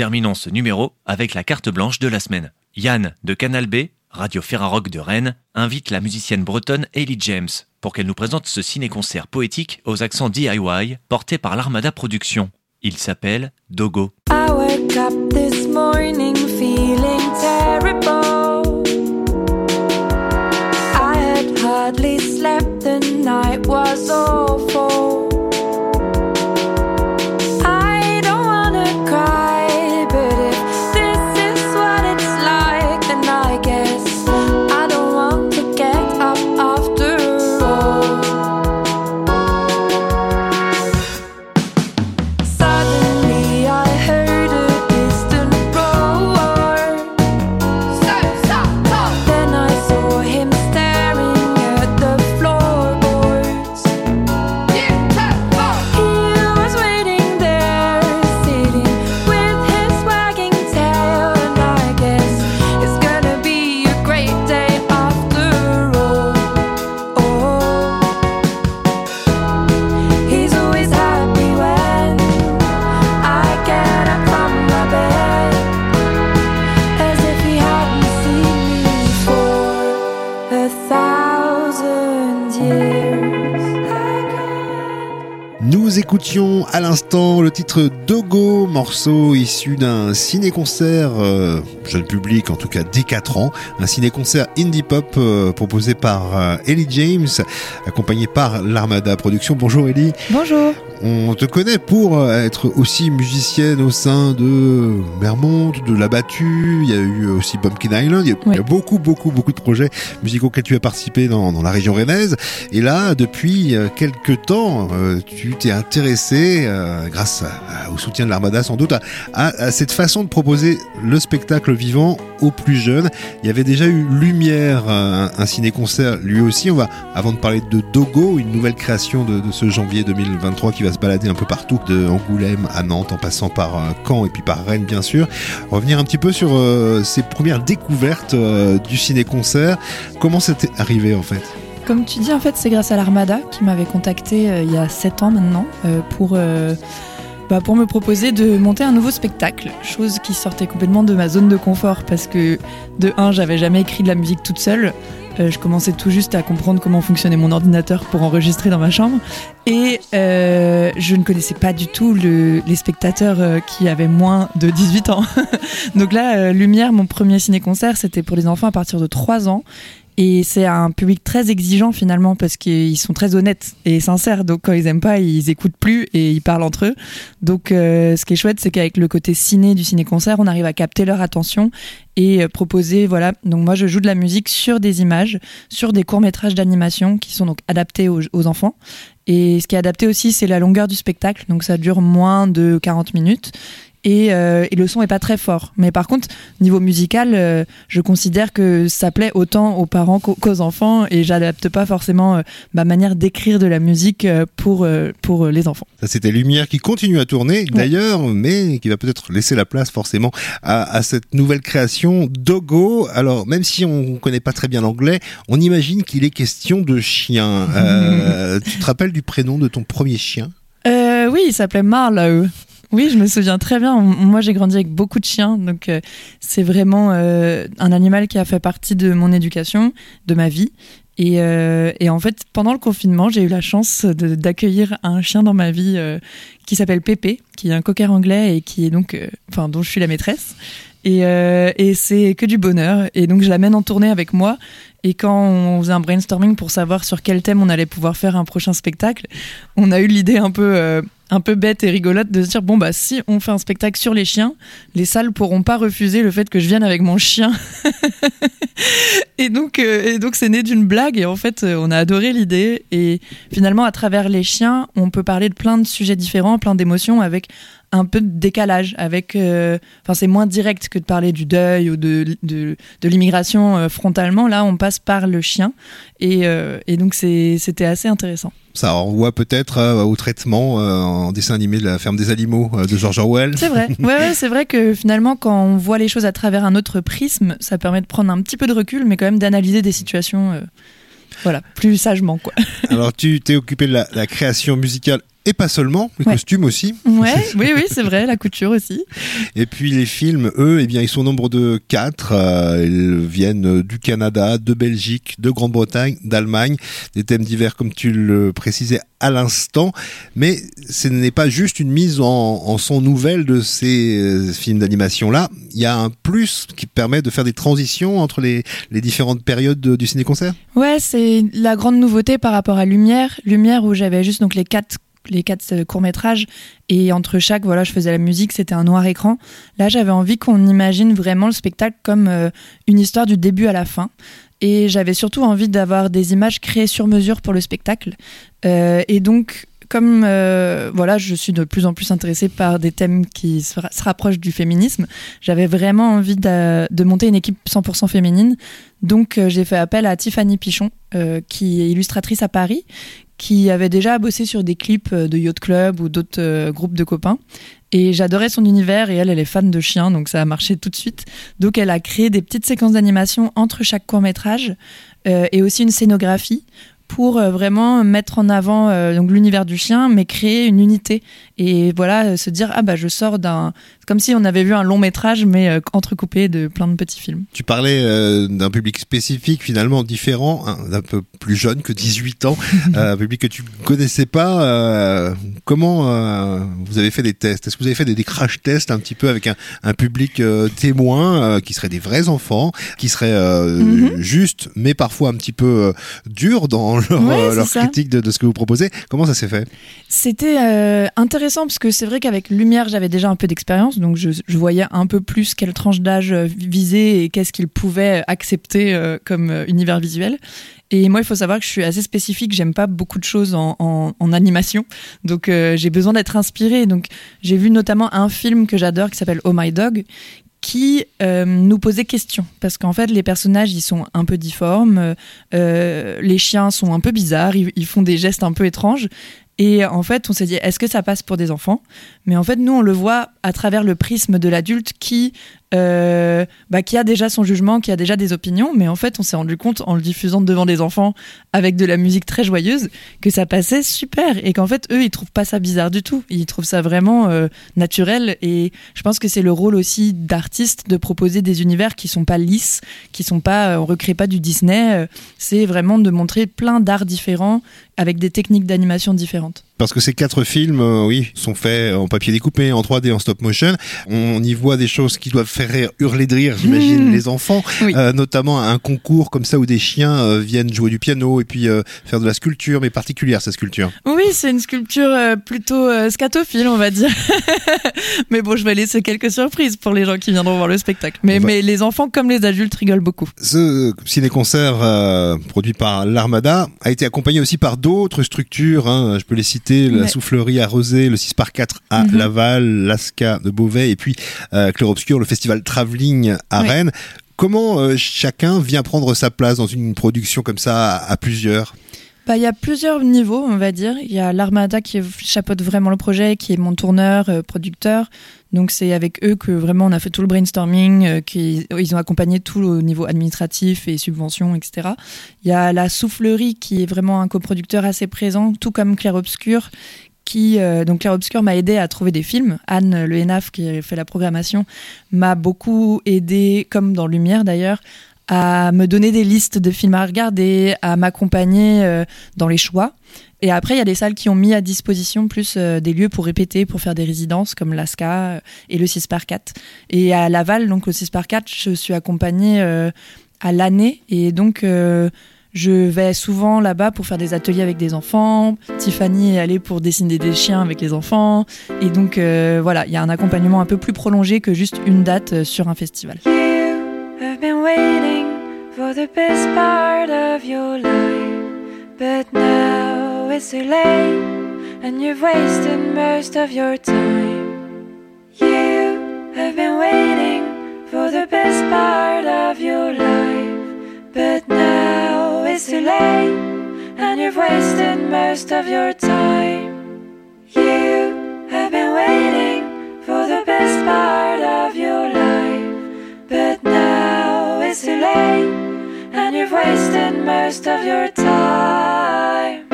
Terminons ce numéro avec la carte blanche de la semaine. Yann de Canal B, Radio Ferrarock de Rennes, invite la musicienne bretonne Ellie James pour qu'elle nous présente ce ciné-concert poétique aux accents DIY porté par l'Armada Productions. Il s'appelle Dogo. À l'instant le titre Dogo, morceau issu d'un ciné-concert euh, jeune public, en tout cas dès 4 ans, un ciné-concert indie pop euh, proposé par euh, Ellie James, accompagné par l'Armada Productions. Bonjour Ellie. Bonjour. On te connaît pour euh, être aussi musicienne au sein de Mermont, de La Battue, il y a eu aussi Bumpkin Island, il y a, il y a beaucoup, beaucoup, beaucoup de projets musicaux auxquels tu as participé dans, dans la région rennaise. Et là, depuis euh, quelques temps, euh, tu t'es intéressé, grâce à- au soutien de l'Armada sans doute, à, à- à cette façon de proposer le spectacle vivant aux plus jeunes. Il y avait déjà eu Lumière, un, un ciné-concert lui aussi. On va, avant de parler de Dogo, une nouvelle création de, de ce janvier 2023 qui va se balader un peu partout, de Angoulême à Nantes, en passant par euh, Caen et puis par Rennes, bien sûr. Revenir un petit peu sur euh, ces premières découvertes euh, du ciné-concert. Comment c'était arrivé en fait? Comme tu dis, en fait, c'est grâce à l'Armada qui m'avait contacté euh, il y a 7 ans maintenant euh, pour, euh, bah, pour me proposer de monter un nouveau spectacle. Chose qui sortait complètement de ma zone de confort parce que, de un, j'avais jamais écrit de la musique toute seule. Euh, je commençais tout juste à comprendre comment fonctionnait mon ordinateur pour enregistrer dans ma chambre. Et euh, je ne connaissais pas du tout le- les spectateurs euh, qui avaient moins de 18 ans. Donc là, euh, Lumière, mon premier ciné-concert, c'était pour les enfants à partir de 3 ans. Et c'est un public très exigeant finalement parce qu'ils sont très honnêtes et sincères. Donc quand ils aiment pas, ils écoutent plus et ils parlent entre eux. Donc euh, ce qui est chouette, c'est qu'avec le côté ciné du ciné-concert, on arrive à capter leur attention et euh, proposer, voilà. Donc moi, je joue de la musique sur des images, sur des courts-métrages d'animation qui sont donc adaptés aux enfants. Et ce qui est adapté aussi, c'est la longueur du spectacle. Donc ça dure moins de 40 minutes. Et, euh, et le son est pas très fort. Mais par contre, niveau musical, euh, je considère que ça plaît autant aux parents qu'aux enfants et j'adapte pas forcément euh, ma manière d'écrire de la musique pour, pour les enfants. Ça, c'était Lumière qui continue à tourner d'ailleurs, mais qui va peut-être laisser la place forcément à, à cette nouvelle création Dogo. Alors, même si on ne connaît pas très bien l'anglais, on imagine qu'il est question de chien. Tu te rappelles du prénom de ton premier chien Euh, oui, il s'appelait Marlowe. Oui, je me souviens très bien. Moi, j'ai grandi avec beaucoup de chiens, donc euh, c'est vraiment euh, un animal qui a fait partie de mon éducation, de ma vie. Et, en fait, pendant le confinement, j'ai eu la chance d'accueillir un chien dans ma vie qui s'appelle Pépé, qui est un cocker anglais et qui est donc, enfin, dont je suis la maîtresse. Et, euh, et c'est que du bonheur. Et donc, je l'amène en tournée avec moi. Et quand on faisait un brainstorming pour savoir sur quel thème on allait pouvoir faire un prochain spectacle, on a eu l'idée un peu, euh, un peu bête et rigolote de se dire bon bah si on fait un spectacle sur les chiens, les salles pourront pas refuser le fait que je vienne avec mon chien. et donc, euh, et donc c'est né d'une blague et en fait on a adoré l'idée et finalement à travers les chiens on peut parler de plein de sujets différents, plein d'émotions avec un peu de décalage avec euh, enfin c'est moins direct que de parler du deuil ou de, de, de l'immigration euh, frontalement là on passe par le chien et, euh, et donc c'était assez intéressant Ça renvoie peut-être euh, au traitement euh, en dessin animé de la ferme des animaux euh, de George Orwell. C'est vrai. Ouais, ouais, c'est vrai que finalement, quand on voit les choses à travers un autre prisme, ça permet de prendre un petit peu de recul, mais quand même d'analyser des situations, voilà, plus sagement, quoi. Alors, tu t'es occupé de la, la création musicale et pas seulement, les Ouais. costumes aussi. Ouais, oui, oui, c'est vrai, la couture aussi. Et puis les films, eux, eh bien, ils sont au nombre de quatre. Euh, ils viennent du Canada, de Belgique, de Grande-Bretagne, d'Allemagne. Des thèmes divers, comme tu le précisais à l'instant. Mais ce n'est pas juste une mise en, en son nouvelle de ces euh, films d'animation-là. Il y a un plus qui permet de faire des transitions entre les, les différentes périodes de- du ciné-concert. Ouais, c'est la grande nouveauté par rapport à Lumière. Lumière où j'avais juste donc les quatre les quatre courts métrages et entre chaque voilà je faisais la musique c'était un noir écran. Là j'avais envie qu'on imagine vraiment le spectacle comme euh, une histoire du début à la fin. Et j'avais surtout envie d'avoir des images créées sur mesure pour le spectacle. Euh, et donc comme euh, voilà, je suis de plus en plus intéressée par des thèmes qui se, ra- se rapprochent du féminisme, j'avais vraiment envie de, monter une équipe 100% féminine. Donc euh, j'ai fait appel à Tiffany Pichon, euh, qui est illustratrice à Paris, qui avait déjà bossé sur des clips euh, de Yacht Club ou d'autres euh, groupes de copains. Et j'adorais son univers et elle, elle est fan de chiens, donc ça a marché tout de suite. Donc elle a créé des petites séquences d'animation entre chaque court métrage euh, et aussi une scénographie pour vraiment mettre en avant l'univers du chien, mais créer une unité Et voilà, euh, se dire ah bah je sors d'un, comme si on avait vu un long métrage mais euh, entrecoupé de plein de petits films. Tu parlais euh, d'un public spécifique, finalement différent, hein, un peu plus jeune que 18 ans, euh, un public que tu connaissais pas. euh, comment vous avez fait des tests? Est-ce que vous avez fait des, des crash tests un petit peu avec un, un public témoin qui seraient des vrais enfants, qui seraient euh, Mhm. justes, mais parfois un petit peu durs dans leur, Ouais, critique de, de ce que vous proposez? Comment ça s'est fait? C'était euh, intéressant parce que c'est vrai qu'avec Lumière, j'avais déjà un peu d'expérience, donc je, voyais un peu plus quelle tranche d'âge euh, viser et qu'est-ce qu'ils pouvaient accepter euh, comme euh, univers visuel. Et moi, il faut savoir que je suis assez spécifique, j'aime pas beaucoup de choses en, animation, donc j'ai besoin d'être inspirée. Donc j'ai vu notamment un film que j'adore qui s'appelle Oh My Dog, qui nous posait question parce qu'en fait les personnages ils sont un peu difformes, les chiens sont un peu bizarres, ils font des gestes un peu étranges et en fait on s'est dit est-ce que ça passe pour des enfants? Mais en fait nous on le voit à travers le prisme de l'adulte qui euh, bah, qui a déjà son jugement, qui a déjà des opinions, mais en fait on s'est rendu compte en le diffusant devant des enfants avec de la musique très joyeuse que ça passait super et qu'en fait eux ils trouvent pas ça bizarre du tout, ils trouvent ça vraiment euh, naturel et je pense que c'est le rôle aussi d'artiste de proposer des univers qui sont pas lisses, qui sont pas, euh, on recrée pas du Disney, c'est vraiment de montrer plein d'arts différents avec des techniques d'animation différentes. Parce que ces quatre films, euh, oui, sont faits en papier découpé, en 3D, en stop motion. On y voit des choses qui doivent faire rire, hurler de rire, j'imagine, Mmh. les enfants. Oui. Euh, notamment un concours comme ça où des chiens euh, viennent jouer du piano et puis faire de la sculpture, mais particulière cette sculpture. Oui, c'est une sculpture plutôt scatophile, on va dire. mais bon, je vais laisser quelques surprises pour les gens qui viendront voir le spectacle. Mais, va- mais les enfants comme les adultes rigolent beaucoup. Ce ciné-concert produit par l'Armada a été accompagné aussi par d'autres structures. hein. Je peux les citer la Ouais. Soufflerie à Rosé, le 6 par 4 à Mhm. Laval, l'Asca de Beauvais et puis euh, Clair Obscur, le festival Travelling à Ouais. Rennes. Comment euh, chacun vient prendre sa place dans une production comme ça à, à plusieurs? Bah, il y a plusieurs niveaux, on va dire. Il y a l'Armada qui chapeaute vraiment le projet, qui est mon tourneur, euh, producteur. Donc c'est avec eux que vraiment on a fait tout le brainstorming, euh, ils ont accompagné tout au niveau administratif et subventions, etc. Il y a la Soufflerie qui est vraiment un coproducteur assez présent, tout comme Clair Obscur. Qui, euh, donc Clair Obscur m'a aidé à trouver des films. Anne Le Henaf qui fait la programmation m'a beaucoup aidé, comme dans Lumière d'ailleurs, à me donner des listes de films à regarder, à m'accompagner euh, dans les choix. Et après, il y a des salles qui ont mis à disposition plus euh, des lieux pour répéter, pour faire des résidences, comme l'ASCA euh, et le 6 par 4. Et à Laval, donc au 6 par 4, je suis accompagnée à l'année. Et donc, je vais souvent là-bas pour faire des ateliers avec des enfants. Tiffany est allée pour dessiner des chiens avec les enfants. Et donc, voilà, il y a un accompagnement un peu plus prolongé que juste une date sur un festival. I've been waiting for the best part of your life, but now it's too late, and you've wasted most of your time. You have been waiting for the best part of your life, but now it's too late, and you've wasted most of your time. You have been waiting for the best part of your life, but now it's too late, and you've wasted most of your time.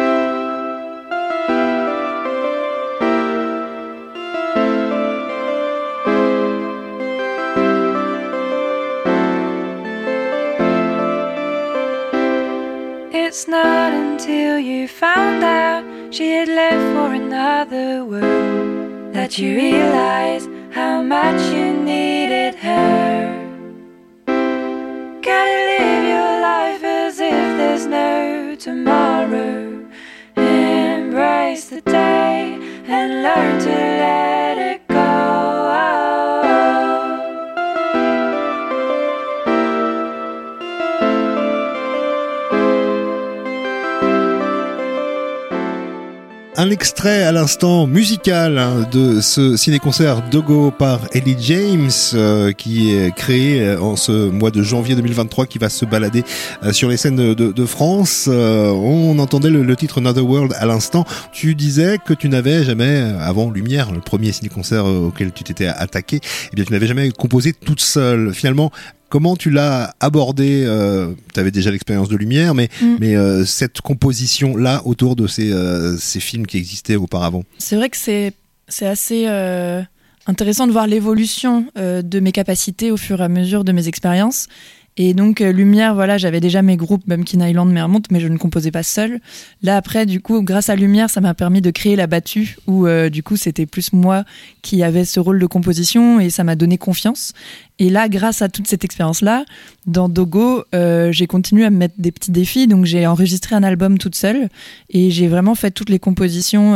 It's not until you found out she had left for another world that you realize how much you needed learn to Un extrait à l'instant musical hein, de ce ciné-concert Dogo par Ellie James euh, qui est créé euh, en ce mois de janvier 2023 qui va se balader euh, sur les scènes de, France. On entendait le, le titre Another World à l'instant. Tu disais que tu n'avais jamais, avant Lumière, le premier ciné-concert auquel tu t'étais attaqué, eh bien tu n'avais jamais composé toute seule. Finalement, Comment tu l'as abordé euh, Tu avais déjà l'expérience de lumière, mais, Mm. mais euh, cette composition-là autour de ces, euh, ces films qui existaient auparavant? C'est vrai que c'est c'est assez intéressant de voir l'évolution de mes capacités au fur et à mesure de mes expériences. Et donc, euh, Lumière, voilà, j'avais déjà mes groupes Bumpkin Island, Mermont, mais je ne composais pas seule. Là, après, du coup, grâce à Lumière, ça m'a permis de créer la battue, où euh, du coup, c'était plus moi qui avait ce rôle de composition et ça m'a donné confiance. Et là, grâce à toute cette expérience-là, dans Dogo, euh, j'ai continué à me mettre des petits défis. Donc, j'ai enregistré un album toute seule et j'ai vraiment fait toutes les compositions.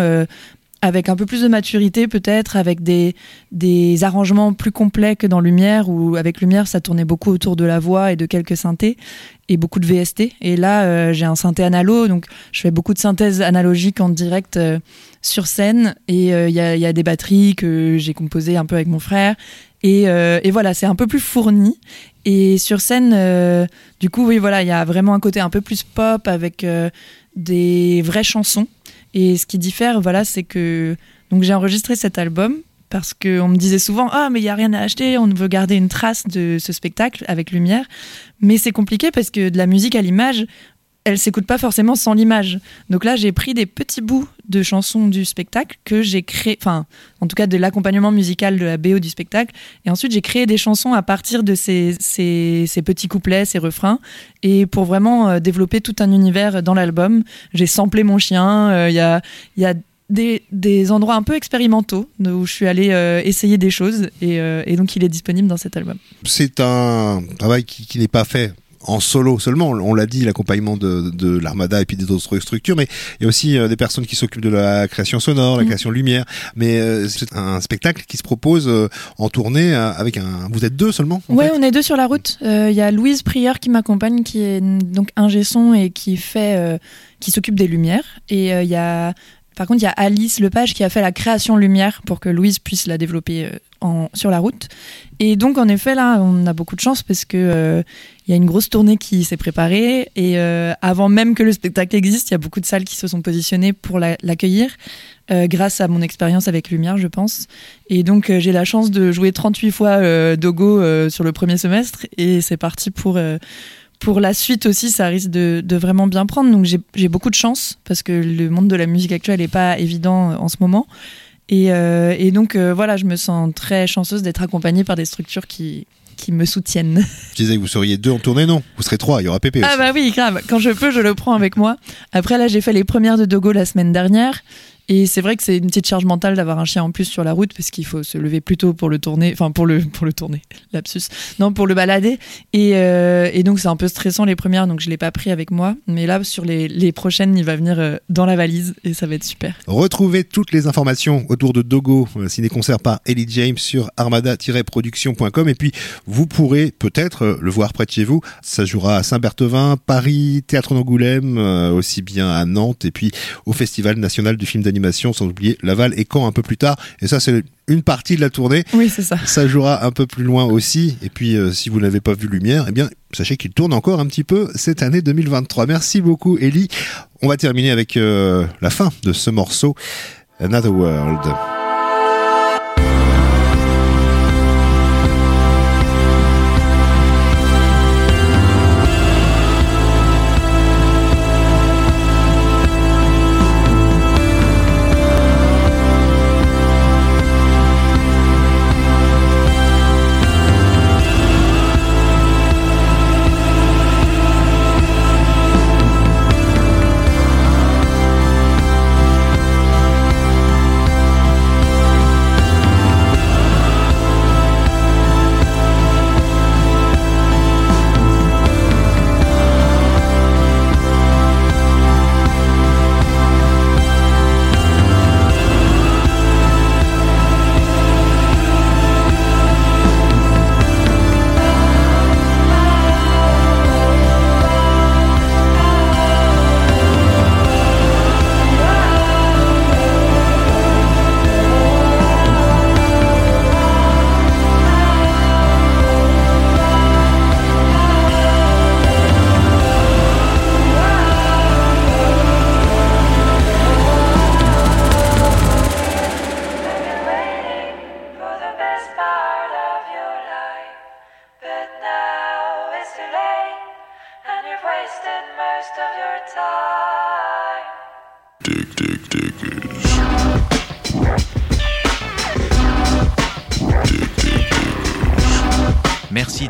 Avec un peu plus de maturité peut-être, avec des, des arrangements plus complets que dans Lumière, où avec Lumière ça tournait beaucoup autour de la voix et de quelques synthés, et beaucoup de VST. Et là euh, j'ai un synthé analo, donc je fais beaucoup de synthèse analogique en direct euh, sur scène, et euh, il y, a, des batteries que j'ai composées un peu avec mon frère, et, et voilà, c'est un peu plus fourni. Et sur scène, du coup, oui, voilà, il y a vraiment un côté un peu plus pop avec des vraies chansons. Et ce qui diffère, voilà, c'est que donc j'ai enregistré cet album parce qu'on me disait souvent ah mais il y a rien à acheter, on veut garder une trace de ce spectacle avec lumière, mais c'est compliqué parce que de la musique à l'image, elle s'écoute pas forcément sans l'image. Donc là, j'ai pris des petits bouts de chansons du spectacle que j'ai créé, enfin, en tout cas de l'accompagnement musical de la BO du spectacle. Et ensuite, j'ai créé des chansons à partir de ces, ces, petits couplets, ces refrains. Et pour vraiment euh, développer tout un univers dans l'album, j'ai samplé mon chien. euh, Il y a, y a des, des endroits un peu expérimentaux où je suis allée euh, essayer des choses. Et, donc, il est disponible dans cet album. C'est un travail qui n'est pas fait en solo seulement, on l'a dit, l'accompagnement de, de l'Armada et puis des autres structures, mais il y a aussi euh, des personnes qui s'occupent de la création sonore, la Mhm. création lumière, mais euh, c'est un spectacle qui se propose euh, en tournée avec un... Vous êtes deux seulement fait on est deux sur la route. Il y a Louise Prieur qui m'accompagne, qui est mm, donc ingé son et qui fait, qui s'occupe des lumières. Et il y a, par contre, il y a Alice Lepage qui a fait la création lumière pour que Louise puisse la développer euh, en, sur la route. Et donc, en effet, là, on a beaucoup de chance parce que euh, y a une grosse tournée qui s'est préparée et euh, avant même que le spectacle existe, il y a beaucoup de salles qui se sont positionnées pour la- l'accueillir. grâce à mon expérience avec Lumière, je pense. Et donc, j'ai la chance de jouer 38 fois Dogo sur le premier semestre. Et c'est parti pour, pour la suite aussi. Ça risque de, de vraiment bien prendre. Donc, j'ai beaucoup de chance parce que le monde de la musique actuelle n'est pas évident euh, en ce moment. Et, euh, et donc, euh, voilà, je me sens très chanceuse d'être accompagnée par des structures qui, qui me soutiennent. Je disais que vous seriez deux en tournée, non? Vous serez trois, il y aura Pépé aussi. Ah bah oui, grave. Quand je peux, je le prends avec moi. Après, là, j'ai fait les premières de Dogo la semaine dernière. Et c'est vrai que c'est une petite charge mentale d'avoir un chien en plus sur la route parce qu'il faut se lever plus tôt pour le tourner, enfin pour le pour le tourner, lapsus. Non, pour le balader. Et, euh, et donc c'est un peu stressant les premières, donc je l'ai pas pris avec moi. Mais là, sur les, les prochaines, il va venir euh, dans la valise et ça va être super. Retrouvez toutes les informations autour de Dogo, euh, ciné-concert par Ellie James sur armada-production.com et puis vous pourrez peut-être le voir près de chez vous. Ça jouera à Saint-Berthevin, Paris, Théâtre d'Angoulême, aussi bien à Nantes et puis au Festival national du film d'animation, sans oublier Laval et Caen un peu plus tard. Et ça c'est une partie de la tournée. Oui, c'est ça. Ça jouera un peu plus loin aussi. Et puis, euh, si vous n'avez pas vu Lumière, eh bien, sachez qu'il tourne encore un petit peu cette année 2023. Merci beaucoup, Ellie. On va terminer avec euh, la fin de ce morceau, Another World.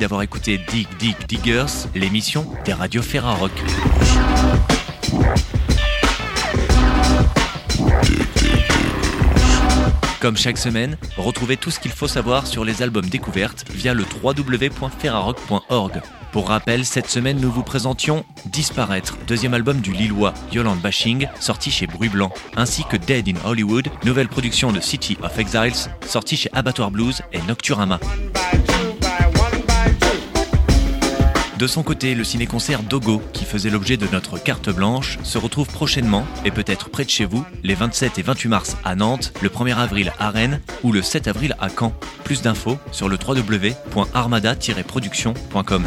D'avoir écouté Dig Dig Diggers, l'émission des radios Ferrarock. Comme chaque semaine, retrouvez tout ce qu'il faut savoir sur les albums découvertes via le www.ferrarock.org. Pour rappel, cette semaine, nous vous présentions Disparaître, deuxième album du Lillois Yolande Bashing, sorti chez Bruit Blanc, ainsi que Dead in Hollywood, nouvelle production de City of Exiles, sorti chez Abattoir Blues et Nocturama. De son côté, le ciné-concert Dogo, qui faisait l'objet de notre carte blanche, se retrouve prochainement, et peut-être près de chez vous, les 27 et 28 mars à Nantes, le 1er avril à Rennes ou le 7 avril à Caen. Plus d'infos sur le www.armada-production.com.